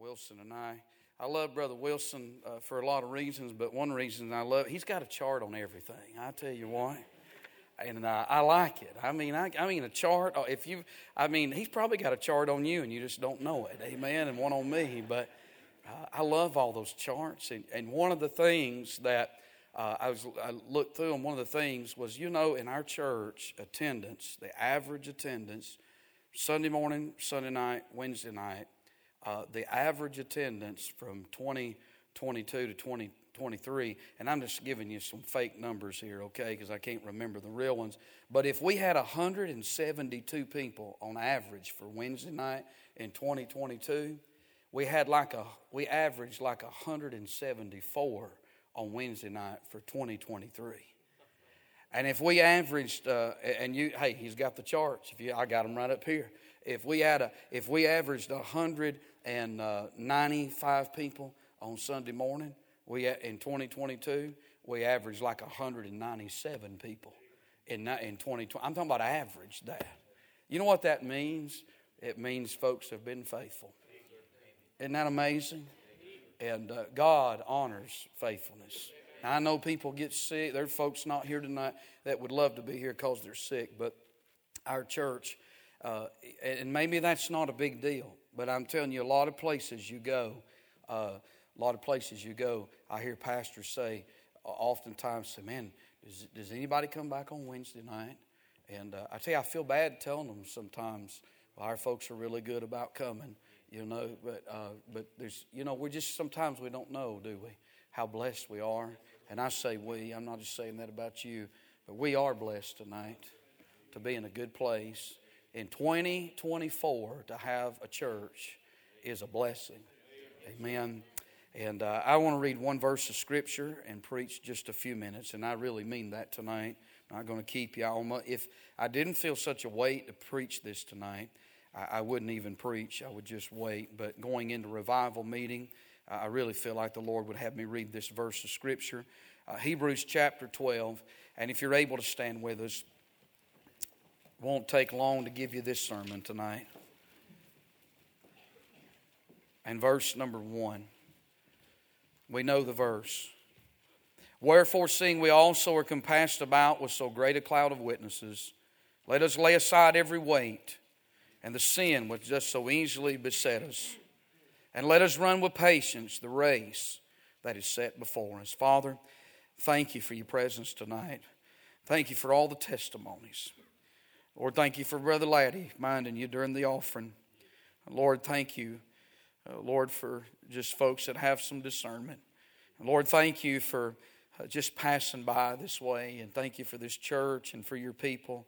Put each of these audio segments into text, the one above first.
Wilson and I. I love Brother Wilson uh, for a lot of reasons, but one reason I love he's got a chart on everything. I tell you what, and uh, I like it. I mean, I, I mean a chart. uh, If you, I mean, he's probably got a chart on you, and you just don't know it. Amen. And one on me, but uh, I love all those charts. And, and one of the things that uh, I was I looked through them. One of the things was, you know, in our church attendance, the average attendance, Sunday morning, Sunday night, Wednesday night uh, the average attendance from 2022 to 2023, and I'm just giving you some fake numbers here, okay, because I can't remember the real ones. But if we had 172 people on average for Wednesday night in 2022, we had like a we averaged like 174 on Wednesday night for 2023. And if we averaged, uh, and you, hey, he's got the charts. If you, I got them right up here. If we had a, if we averaged 195 people on Sunday morning, we in 2022 we averaged like 197 people in in 2020. I'm talking about average that. You know what that means? It means folks have been faithful. Isn't that amazing? And uh, God honors faithfulness. Now, I know people get sick. There are folks not here tonight that would love to be here because they're sick, but our church uh, and maybe that's not a big deal, but I'm telling you, a lot of places you go, uh, a lot of places you go, I hear pastors say, uh, oftentimes, say, man, does, does anybody come back on Wednesday night? And uh, I tell you, I feel bad telling them sometimes. Well, our folks are really good about coming, you know. But uh, but there's you know we're just sometimes we don't know, do we? How blessed we are. And I say we. I'm not just saying that about you, but we are blessed tonight to be in a good place in 2024 to have a church is a blessing. Amen. And uh, I want to read one verse of Scripture and preach just a few minutes, and I really mean that tonight. I'm not going to keep you all. If I didn't feel such a weight to preach this tonight, I, I wouldn't even preach. I would just wait. But going into revival meeting, uh, I really feel like the Lord would have me read this verse of Scripture, uh, Hebrews chapter 12. And if you're able to stand with us, won't take long to give you this sermon tonight. And verse number one, we know the verse. Wherefore, seeing we also are compassed about with so great a cloud of witnesses, let us lay aside every weight and the sin which does so easily beset us, and let us run with patience the race that is set before us. Father, thank you for your presence tonight. Thank you for all the testimonies. Lord, thank you for Brother Laddie minding you during the offering. Lord, thank you, uh, Lord, for just folks that have some discernment. And Lord, thank you for uh, just passing by this way. And thank you for this church and for your people.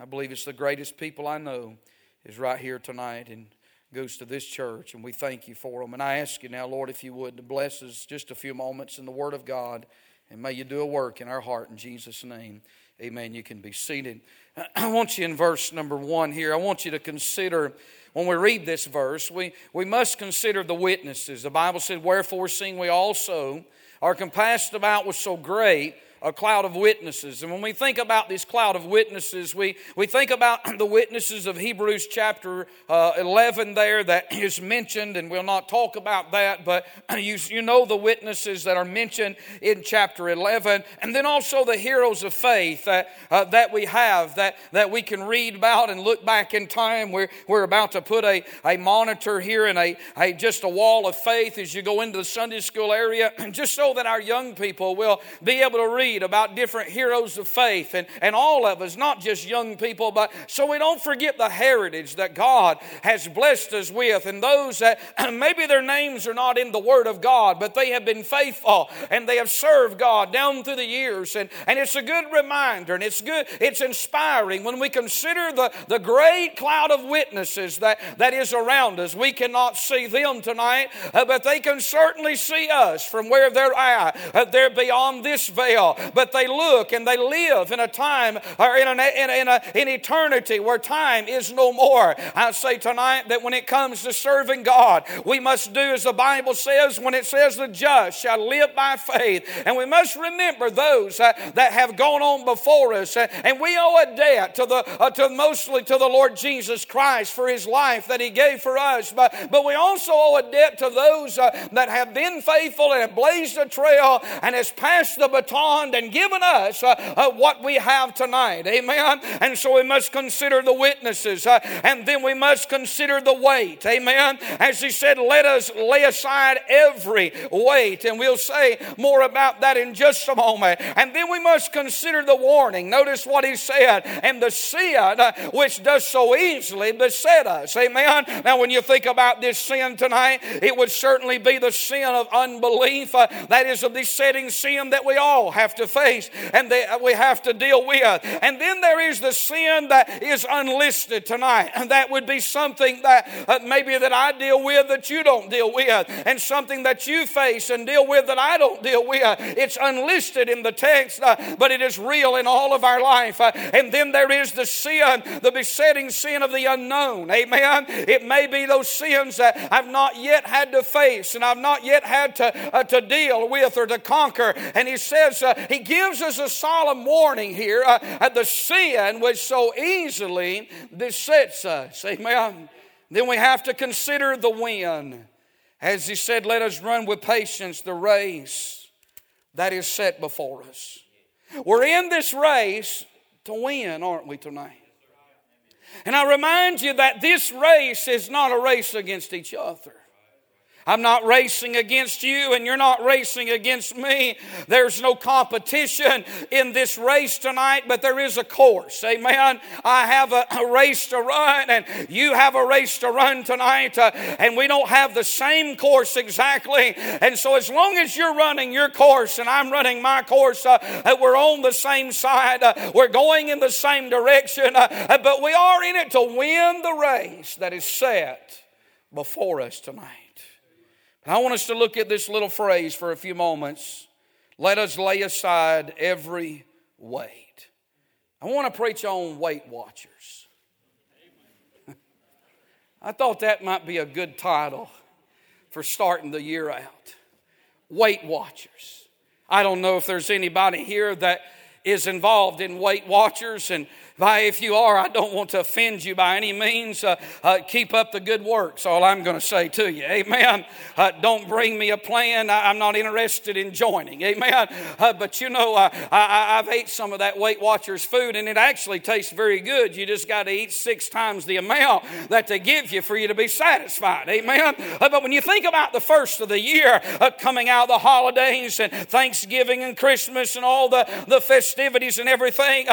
I believe it's the greatest people I know is right here tonight and goes to this church. And we thank you for them. And I ask you now, Lord, if you would, to bless us just a few moments in the Word of God. And may you do a work in our heart in Jesus' name. Amen. You can be seated. I want you in verse number one here. I want you to consider when we read this verse, we, we must consider the witnesses. The Bible said, Wherefore, seeing we also are compassed about with so great a cloud of witnesses. And when we think about this cloud of witnesses, we, we think about the witnesses of Hebrews chapter uh, 11 there that is mentioned, and we'll not talk about that, but you, you know the witnesses that are mentioned in chapter 11, and then also the heroes of faith that, uh, that we have that, that we can read about and look back in time. We're, we're about to put a, a monitor here and a, a just a wall of faith as you go into the Sunday school area, just so that our young people will be able to read read about different heroes of faith and, and all of us, not just young people, but so we don't forget the heritage that God has blessed us with and those that maybe their names are not in the Word of God, but they have been faithful and they have served God down through the years. And, and it's a good reminder and it's good, it's inspiring when we consider the, the great cloud of witnesses that, that is around us. We cannot see them tonight, uh, but they can certainly see us from where they're at. Uh, they're beyond this veil but they look and they live in a time or in an in, in, a, in eternity where time is no more. I say tonight that when it comes to serving God, we must do as the Bible says when it says the just shall live by faith. And we must remember those uh, that have gone on before us. Uh, and we owe a debt to the uh, to mostly to the Lord Jesus Christ for his life that he gave for us. But, but we also owe a debt to those uh, that have been faithful and have blazed a trail and has passed the baton and given us uh, uh, what we have tonight. Amen. And so we must consider the witnesses uh, and then we must consider the weight. Amen. As he said, let us lay aside every weight. And we'll say more about that in just a moment. And then we must consider the warning. Notice what he said, and the sin uh, which does so easily beset us. Amen. Now, when you think about this sin tonight, it would certainly be the sin of unbelief. Uh, that is a besetting sin that we all have to face and that we have to deal with. And then there is the sin that is unlisted tonight. And that would be something that uh, maybe that I deal with that you don't deal with, and something that you face and deal with that I don't deal with. It's unlisted in the text, uh, but it is real in all of our life. Uh, and then there is the sin, the besetting sin of the unknown. Amen. It may be those sins that I've not yet had to face and I've not yet had to, uh, to deal with or to conquer. And he says, uh, he gives us a solemn warning here uh, at the sin which so easily besets us. Amen. Then we have to consider the win. As he said, let us run with patience the race that is set before us. We're in this race to win, aren't we, tonight? And I remind you that this race is not a race against each other. I'm not racing against you and you're not racing against me. There's no competition in this race tonight, but there is a course. Amen. I have a, a race to run and you have a race to run tonight, uh, and we don't have the same course exactly. And so, as long as you're running your course and I'm running my course, uh, uh we're on the same side, uh, we're going in the same direction, uh, uh, but we are in it to win the race that is set before us tonight. I want us to look at this little phrase for a few moments. Let us lay aside every weight. I want to preach on Weight Watchers. I thought that might be a good title for starting the year out. Weight Watchers. I don't know if there's anybody here that is involved in Weight Watchers and by if you are, I don't want to offend you by any means. Uh, uh, keep up the good works, all I'm going to say to you. Amen. Uh, don't bring me a plan. I, am not interested in joining. Amen. Uh, but you know, uh, I, have ate some of that Weight Watchers food and it actually tastes very good. You just got to eat six times the amount that they give you for you to be satisfied. Amen. Uh, but when you think about the first of the year coming out of the holidays and Thanksgiving and Christmas and all the, the festivities and everything,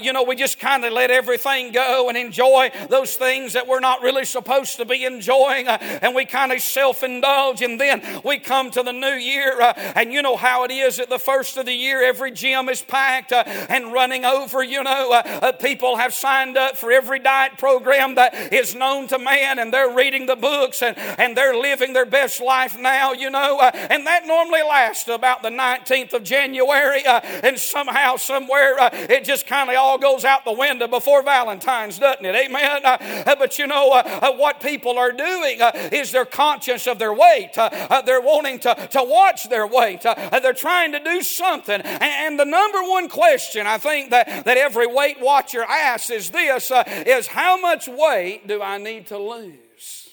you know, we just kind of let everything go and enjoy those things that we're not really supposed to be enjoying. Uh, and we kind of self indulge. And then we come to the new year. Uh, and you know how it is at the first of the year, every gym is packed uh, and running over. You know, uh, uh, people have signed up for every diet program that is known to man. And they're reading the books and, and they're living their best life now, you know. Uh, and that normally lasts about the 19th of January. and somehow, somewhere, it just kind of all goes out the window before Valentine's, doesn't it? Amen. Uh, uh but you know uh, uh, what people are doing uh, is they're conscious of their weight. Uh, they're wanting to, to watch their weight. they're trying to do something. And, and, the number one question I think that, that every Weight Watcher asks is this: is how much weight do I need to lose?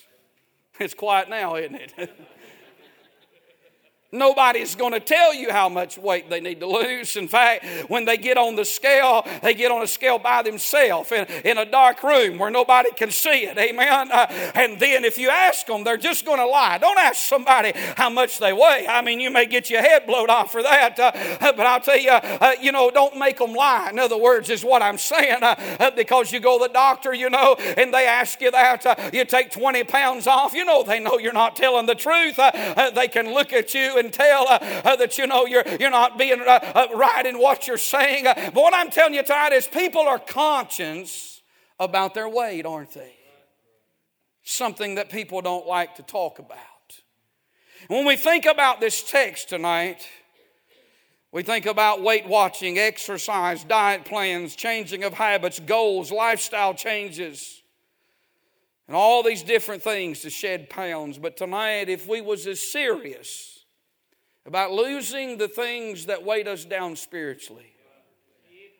It's quiet now, isn't it? Nobody's going to tell you how much weight they need to lose. In fact, when they get on the scale, they get on a scale by themselves in, in a dark room where nobody can see it. Amen. Uh, and then if you ask them, they're just going to lie. Don't ask somebody how much they weigh. I mean, you may get your head blown off for that. Uh, but I'll tell you, uh, you know, don't make them lie. In other words, is what I'm saying. Uh, uh, because you go to the doctor, you know, and they ask you that, uh, you take 20 pounds off. You know, they know you're not telling the truth. they can look at you and tell uh, uh, that you know you're, you're not being uh, uh right in what you're saying. But what I'm telling you tonight is people are conscious about their weight, aren't they? Something that people don't like to talk about. When we think about this text tonight, We think about weight watching, exercise, diet plans, changing of habits, goals, lifestyle changes, and all these different things to shed pounds. But tonight, if we was as serious about losing the things that weight us down spiritually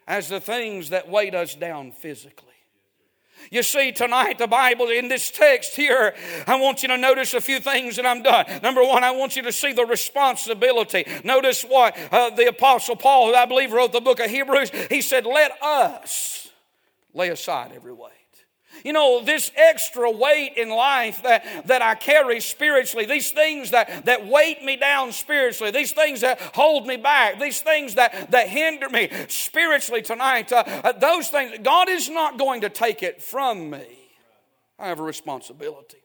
as the things that weight us down physically. You see, tonight, the Bible in this text here, I want you to notice a few things that I'm done. Number one, I want you to see the responsibility. Notice what uh, the Apostle Paul, who I believe wrote the book of Hebrews, he said, Let us lay aside every weight. You know, this extra weight in life that, that I carry spiritually, these things that, that weight me down spiritually, these things that hold me back, these things that, that hinder me spiritually tonight, uh, uh, those things, God is not going to take it from me. I have a responsibility.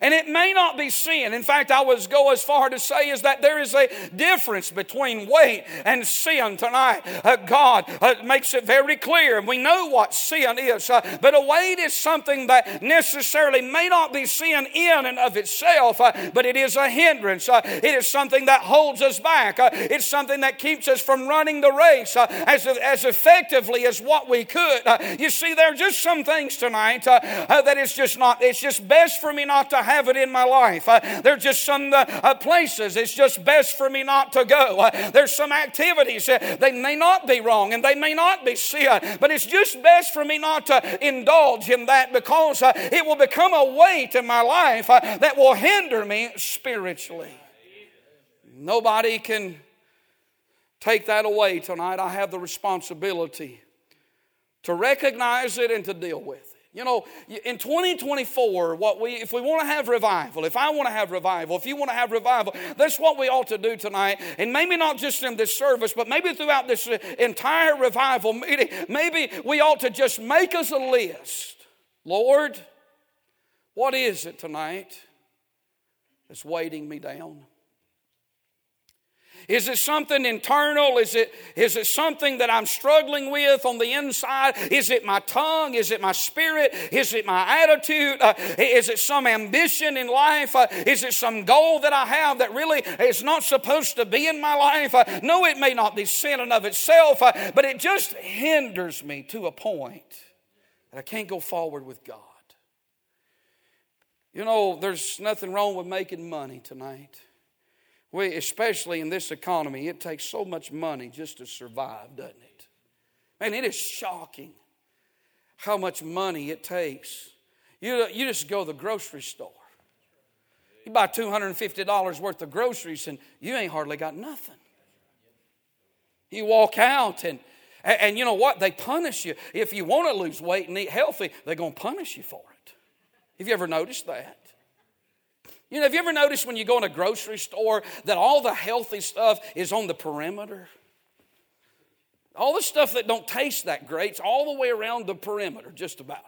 And it may not be sin. In fact, I would go as far to say is that there is a difference between weight and sin tonight. Uh, God uh, makes it very clear, we know what sin is. Uh, but a weight is something that necessarily may not be sin in and of itself, uh, but it is a hindrance. Uh, it is something that holds us back. Uh, it's something that keeps us from running the race as, as effectively as what we could. you see, there are just some things tonight that it's just not, it's just best for me not to have it in my life. Uh, there's just some uh, uh, places it's just best for me not to go. Uh, there's some activities uh, they may not be wrong and they may not be sin, but it's just best for me not to indulge in that because uh, it will become a weight in my life that will hinder me spiritually. Nobody can take that away tonight. I have the responsibility to recognize it and to deal with. You know, in 2024, what we if we want to have revival, if I want to have revival, if you want to have revival, that's what we ought to do tonight. And maybe not just in this service, but maybe throughout this uh, entire revival meeting, maybe we ought to just make us a list. Lord, what is it tonight that's weighting me down? Is it something internal? Is it, is it something that I'm struggling with on the inside? Is it my tongue? Is it my spirit? Is it my attitude? Uh, is it some ambition in life? Uh, is it some goal that I have that really is not supposed to be in my life? Uh, no, it may not be sin in of itself, uh, but it just hinders me to a point that I can't go forward with God. You know, there's nothing wrong with making money tonight. We, especially in this economy, it takes so much money just to survive, doesn't it? Man, it is shocking how much money it takes. You, you just go to the grocery store. You buy $250 worth of groceries and you ain't hardly got nothing. You walk out and, and, and you know what? They punish you. If you want to lose weight and eat healthy, they're going to punish you for it. Have you ever noticed that? You know, have you ever noticed when you go in a grocery store that all the healthy stuff is on the perimeter? All the stuff that don't taste that great, it's all the way around the perimeter, just about.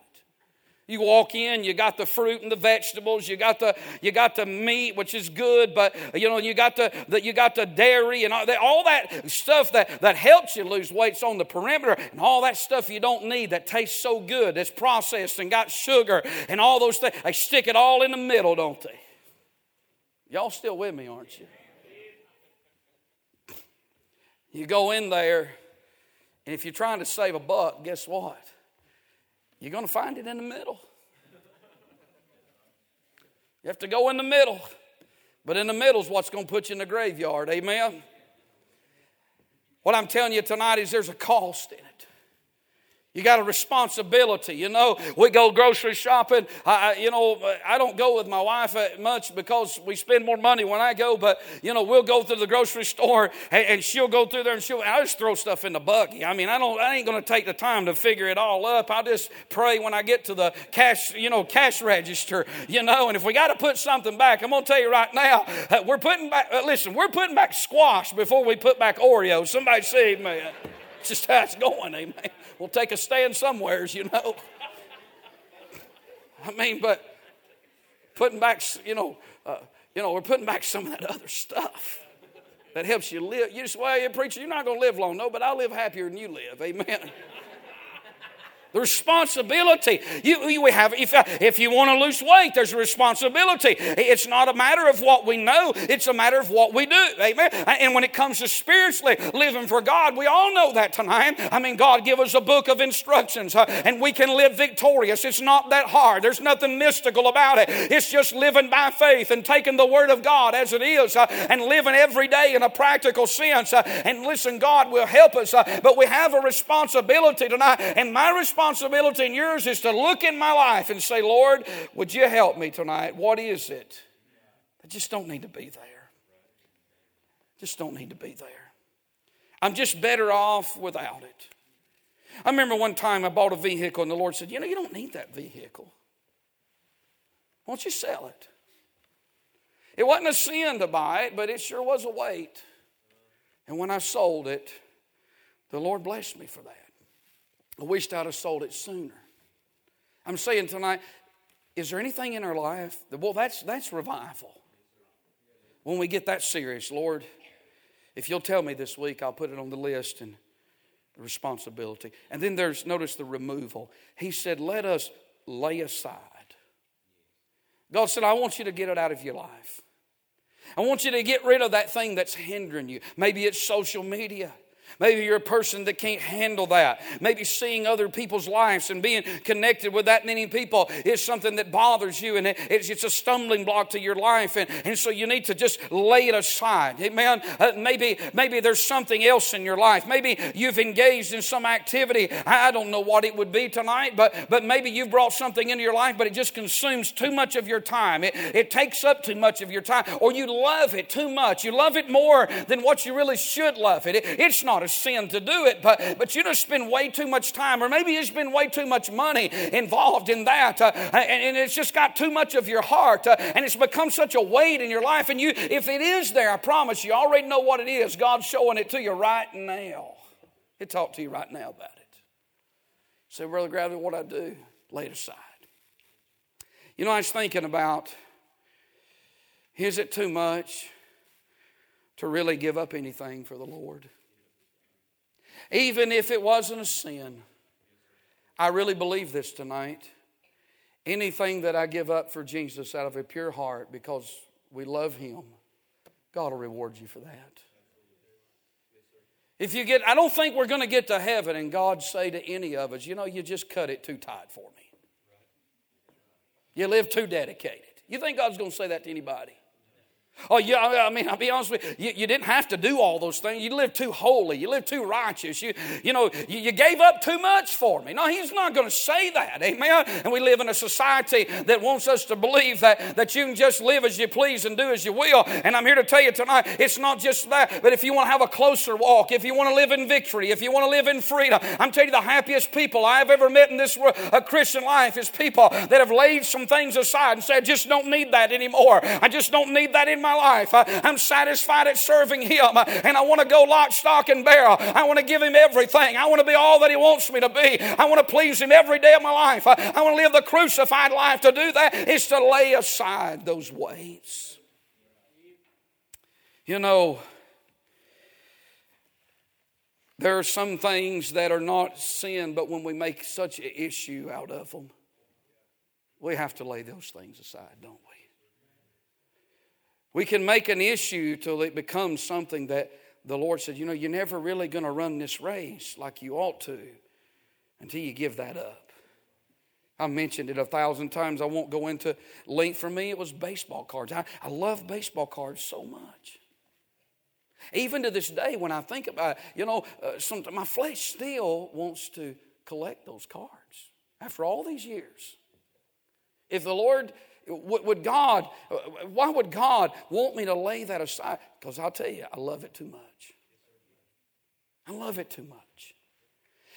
You walk in, you got the fruit and the vegetables, you got the you got the meat, which is good, but you know you got the, the you got the dairy and all that, all that stuff that that helps you lose weight's on the perimeter, and all that stuff you don't need that tastes so good, that's processed and got sugar and all those things. They stick it all in the middle, don't they? Y'all still with me, aren't you? You go in there, and if you're trying to save a buck, guess what? You're going to find it in the middle. You have to go in the middle. But in the middle is what's going to put you in the graveyard. Amen? What I'm telling you tonight is there's a cost in it. You got a responsibility. You know, we go grocery shopping. I, you know, I don't go with my wife much because we spend more money when I go, but, you know, we'll go to the grocery store and, and she'll go through there and she'll, I just throw stuff in the buggy. I mean, I don't, I ain't going to take the time to figure it all up. I just pray when I get to the cash, you know, cash register, you know, and if we got to put something back, I'm going to tell you right now, uh, we're putting back, uh, listen, we're putting back squash before we put back Oreos. Somebody say amen. Just how it's going, amen We'll take a stand somewheres, you know. I mean, but putting back, you know, uh, you know, we're putting back some of that other stuff that helps you live. You just, well, you preacher, you're not going to live long. No, but I'll live happier than you live. Amen. The responsibility. You, you have, if, if you want to lose weight, there's a responsibility. It's not a matter of what we know, it's a matter of what we do. Amen. And when it comes to spiritually living for God, we all know that tonight. I mean, God give us a book of instructions uh, and we can live victorious. It's not that hard. There's nothing mystical about it. It's just living by faith and taking the word of God as it is uh, and living every day in a practical sense. Uh, and listen, God will help us, but we have a responsibility tonight. And my responsibility responsibility and yours is to look in my life and say, Lord, would you help me tonight? What is it? I just don't need to be there. Just don't need to be there. I'm just better off without it. I remember one time I bought a vehicle and the Lord said, You know, you don't need that vehicle. Why don't you sell it? It wasn't a sin to buy it, but it sure was a weight. And when I sold it, the Lord blessed me for that. I wished I'd have sold it sooner. I'm saying tonight, is there anything in our life that, well, that's, that's revival. When we get that serious, Lord, if you'll tell me this week, I'll put it on the list and the responsibility. And then there's, notice the removal. He said, let us lay aside. God said, I want you to get it out of your life. I want you to get rid of that thing that's hindering you. Maybe it's social media. Maybe you're a person that can't handle that. Maybe seeing other people's lives and being connected with that many people is something that bothers you and it's a stumbling block to your life. And, and so you need to just lay it aside. Amen. Uh, maybe, maybe there's something else in your life. Maybe you've engaged in some activity. I don't know what it would be tonight, but, but maybe you've brought something into your life, but it just consumes too much of your time. It, it takes up too much of your time, or you love it too much. You love it more than what you really should love it. it it's not sin to do it, but, but you just spend way too much time, or maybe you spend way too much money involved in that, uh, and, and, it's just got too much of your heart, uh, and it's become such a weight in your life. And you, if it is there, I promise you, already know what it is. God's showing it to you right now. He'll talk to you right now about it. Say, Brother Gravley, what I do? Lay it aside. You know, I was thinking about is it too much to really give up anything for the Lord? Even if it wasn't a sin. I really believe this tonight. Anything that I give up for Jesus out of a pure heart because we love Him, God will reward you for that. If you get, I don't think we're going to get to heaven and God say to any of us, you know, you just cut it too tight for me. You live too dedicated. You think God's going to say that to anybody? Oh, yeah, I mean, I'll be honest with you, you, you, didn't have to do all those things. You lived too holy. You lived too righteous. You, you know, you, you gave up too much for me. No, he's not going to say that. Amen. And we live in a society that wants us to believe that, that you can just live as you please and do as you will. And I'm here to tell you tonight, it's not just that, but if you want to have a closer walk, if you want to live in victory, if you want to live in freedom, I'm telling you, the happiest people I've ever met in this a Christian life is people that have laid some things aside and said, I just don't need that anymore. I just don't need that in my life. I, am satisfied at serving Him, uh, and I want to go lock, stock, and barrel. I want to give Him everything. I want to be all that He wants me to be. I want to please Him every day of my life. I want to live the crucified life. To do that is to lay aside those weights. You know, there are some things that are not sin, but when we make such an issue out of them, we have to lay those things aside, don't we? We can make an issue till it becomes something that the Lord said, you know, you're never really going to run this race like you ought to until you give that up. I mentioned it a thousand times. I won't go into length. For me, it was baseball cards. I, I love baseball cards so much. Even to this day, when I think about it, you know, uh, some, my flesh still wants to collect those cards after all these years. If the Lord would God, why would God want me to lay that aside? Because I'll tell you, I love it too much. I love it too much.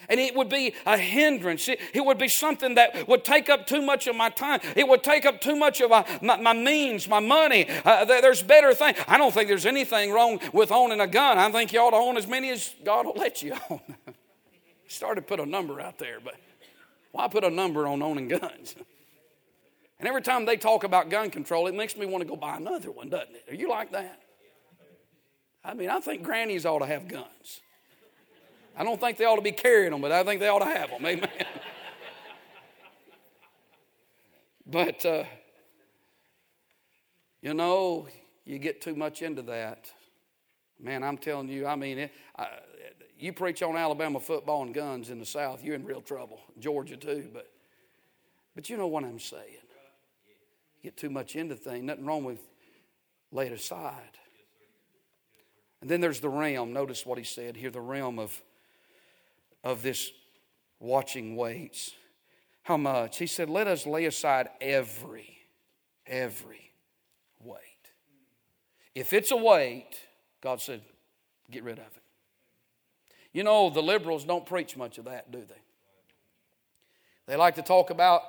And it would be a hindrance. It, would be something that would take up too much of my time. It would take up too much of my, my, my means, my money. Uh, there's better things. I don't think there's anything wrong with owning a gun. I think you ought to own as many as God will let you own. Started to put a number out there, but why put a number on owning guns? And every time they talk about gun control, it makes me want to go buy another one, doesn't it? Are you like that? I mean, I think grannies ought to have guns. I don't think they ought to be carrying them, but I think they ought to have them. Amen. But, uh, you know, you get too much into that. Man, I'm telling you, I mean, it, I, you preach on Alabama football and guns in the South, you're in real trouble. Georgia, too. But, but you know what I'm saying. Get too much into things. Nothing wrong with lay it aside. And then there's the realm. Notice what he said here the realm of, of this watching weights. How much? He said, Let us lay aside every, every weight. If it's a weight, God said, get rid of it. You know, the liberals don't preach much of that, do they? They like to talk about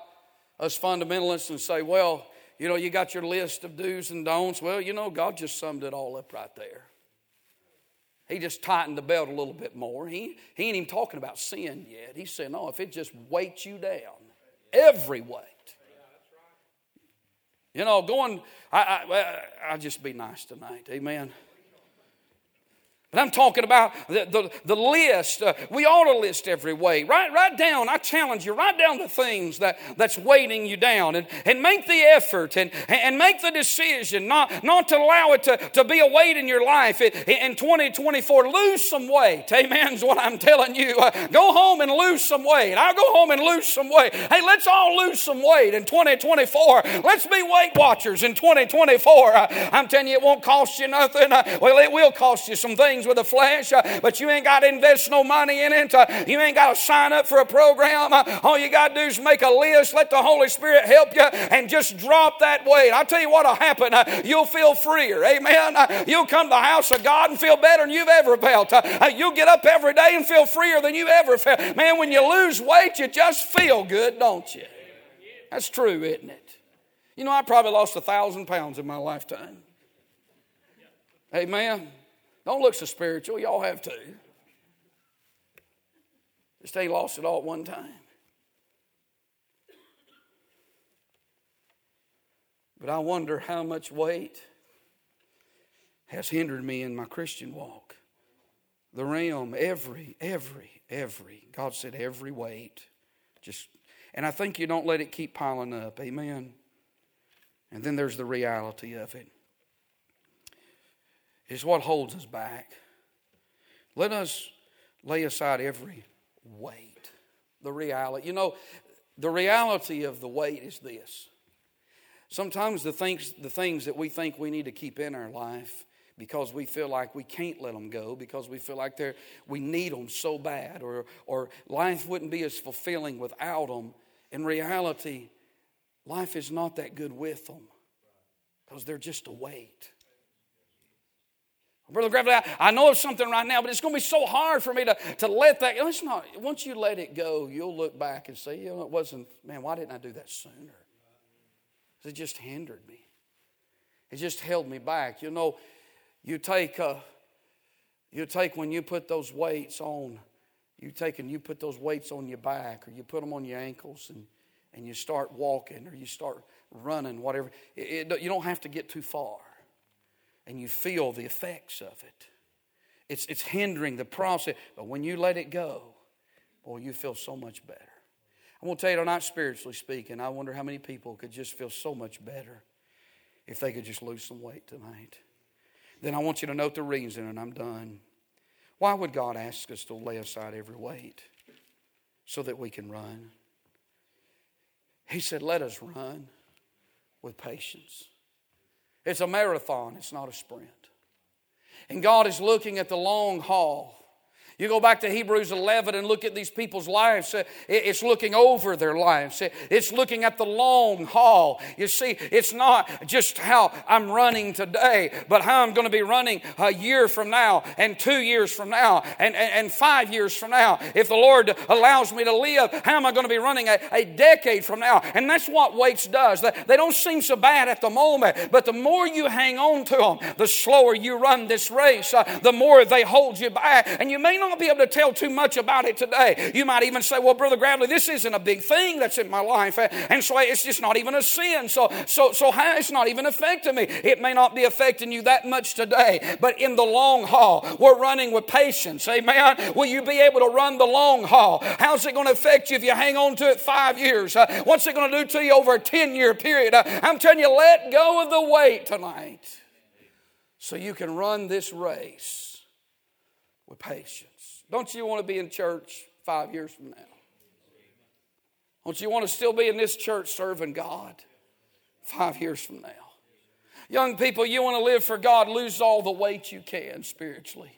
us fundamentalists and say, well, you know, you got your list of do's and don'ts. Well, you know, God just summed it all up right there. He just tightened the belt a little bit more. He, he ain't even talking about sin yet. He's saying, no, if it just weights you down, every weight. You know, going, I, I, I'll just be nice tonight. Amen. But I'm talking about the, the, the list. Uh, we ought to list every way. Write, write down, I challenge you, write down the things that, that's weighting you down and, and make the effort and, and make the decision not, not to allow it to, to be a weight in your life in, in 2024. Lose some weight. Amen is what I'm telling you. Uh, go home and lose some weight. I'll go home and lose some weight. Hey, let's all lose some weight in 2024. Let's be Weight Watchers in 2024. Uh, I'm telling you, it won't cost you nothing. Uh, well, it will cost you some things things with the flesh, uh, but you ain't got to invest no money in it. Uh, you ain't got to sign up for a program. Uh, all you got to do is make a list, let the Holy Spirit help you, and just drop that weight. I'll tell you what'll happen. You'll feel freer. Amen. You'll come to the house of God and feel better than you've ever felt. You'll get up every day and feel freer than you ever felt. Man, when you lose weight, you just feel good, don't you? That's true, isn't it? You know, I probably lost a thousand pounds in my lifetime. Amen. Don't look so spiritual. Y'all have to. Just ain't lost it all at one time. But I wonder how much weight has hindered me in my Christian walk. The realm, every, every, every. God said every weight. Just and I think you don't let it keep piling up. Amen. And then there's the reality of it is what holds us back. Let us lay aside every weight. The reality. You know, the reality of the weight is this. Sometimes the things, the things that we think we need to keep in our life because we feel like we can't let them go, because we feel like they're, we need them so bad, or, or life wouldn't be as fulfilling without them. In reality, life is not that good with them because they're just a weight. Brother Gravley, I, I know of something right now, but it's going to be so hard for me to, to let that. It's not, once you let it go, you'll look back and say, you know, it wasn't, man, why didn't I do that sooner? It just hindered me. It just held me back. You know, you take, uh, you take when you put those weights on, you take and you put those weights on your back or you put them on your ankles and, and you start walking or you start running, whatever. It, it, you don't have to get too far and you feel the effects of it. It's, it's hindering the process, but when you let it go, boy, you feel so much better. I'm going to tell you tonight, spiritually speaking, I wonder how many people could just feel so much better if they could just lose some weight tonight. Then I want you to note the reason, and I'm done. Why would God ask us to lay aside every weight so that we can run? He said, Let us run with patience. It's a marathon, it's not a sprint. And God is looking at the long haul. You go back to Hebrews 11 and look at these people's lives. It's looking over their lives. It's looking at the long haul. You see, it's not just how I'm running today, but how I'm going to be running a year from now, and two years from now, and, and, and five years from now. If the Lord allows me to live, how am I going to be running a, a decade from now? And that's what weights does. They don't seem so bad at the moment, but the more you hang on to them, the slower you run this race, uh, the more they hold you back. And you may not not be able to tell too much about it today. You might even say, well, Brother Gravley, this isn't a big thing that's in my life. And so it's just not even a sin. So, so, so how, it's not even affecting me. It may not be affecting you that much today, but in the long haul, we're running with patience. Amen. Will you be able to run the long haul? How's it going to affect you if you hang on to it five years? Uh, what's it going to do to you over a 10 year period? Uh, I'm telling you, let go of the weight tonight so you can run this race with patience. Don't you want to be in church five years from now? Don't you want to still be in this church serving God five years from now? Young people, you want to live for God, lose all the weight you can spiritually.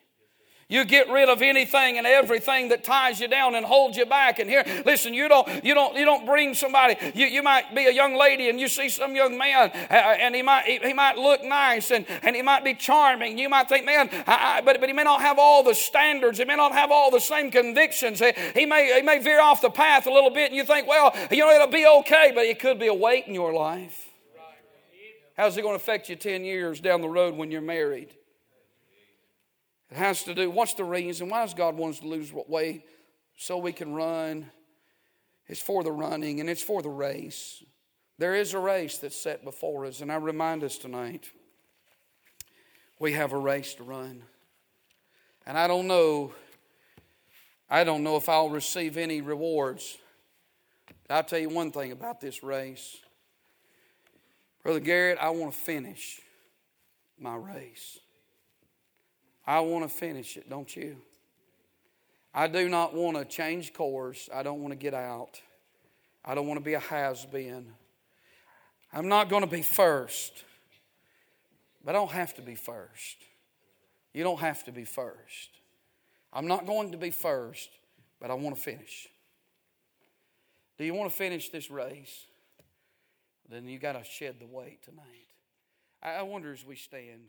You get rid of anything and everything that ties you down and holds you back. And here, listen, you don't, you don't, you don't bring somebody. You, you might be a young lady and you see some young man uh, and he might, he, he, might look nice and, and he might be charming. You might think, man, I, I, but, but he may not have all the standards. He may not have all the same convictions. He, he, may, he may veer off the path a little bit and you think, well, you know, it'll be okay, but it could be a weight in your life. How's it going to affect you 10 years down the road when you're married? It has to do, what's the reason? Why does God want us to lose weight? So we can run. It's for the running and it's for the race. There is a race that's set before us, and I remind us tonight we have a race to run. And I don't know, I don't know if I'll receive any rewards. But I'll tell you one thing about this race. Brother Garrett, I want to finish my race. I want to finish it, don't you? I do not want to change course. I don't want to get out. I don't want to be a has been. I'm not going to be first, but I don't have to be first. You don't have to be first. I'm not going to be first, but I want to finish. Do you want to finish this race? Then you got to shed the weight tonight. I wonder as we stand.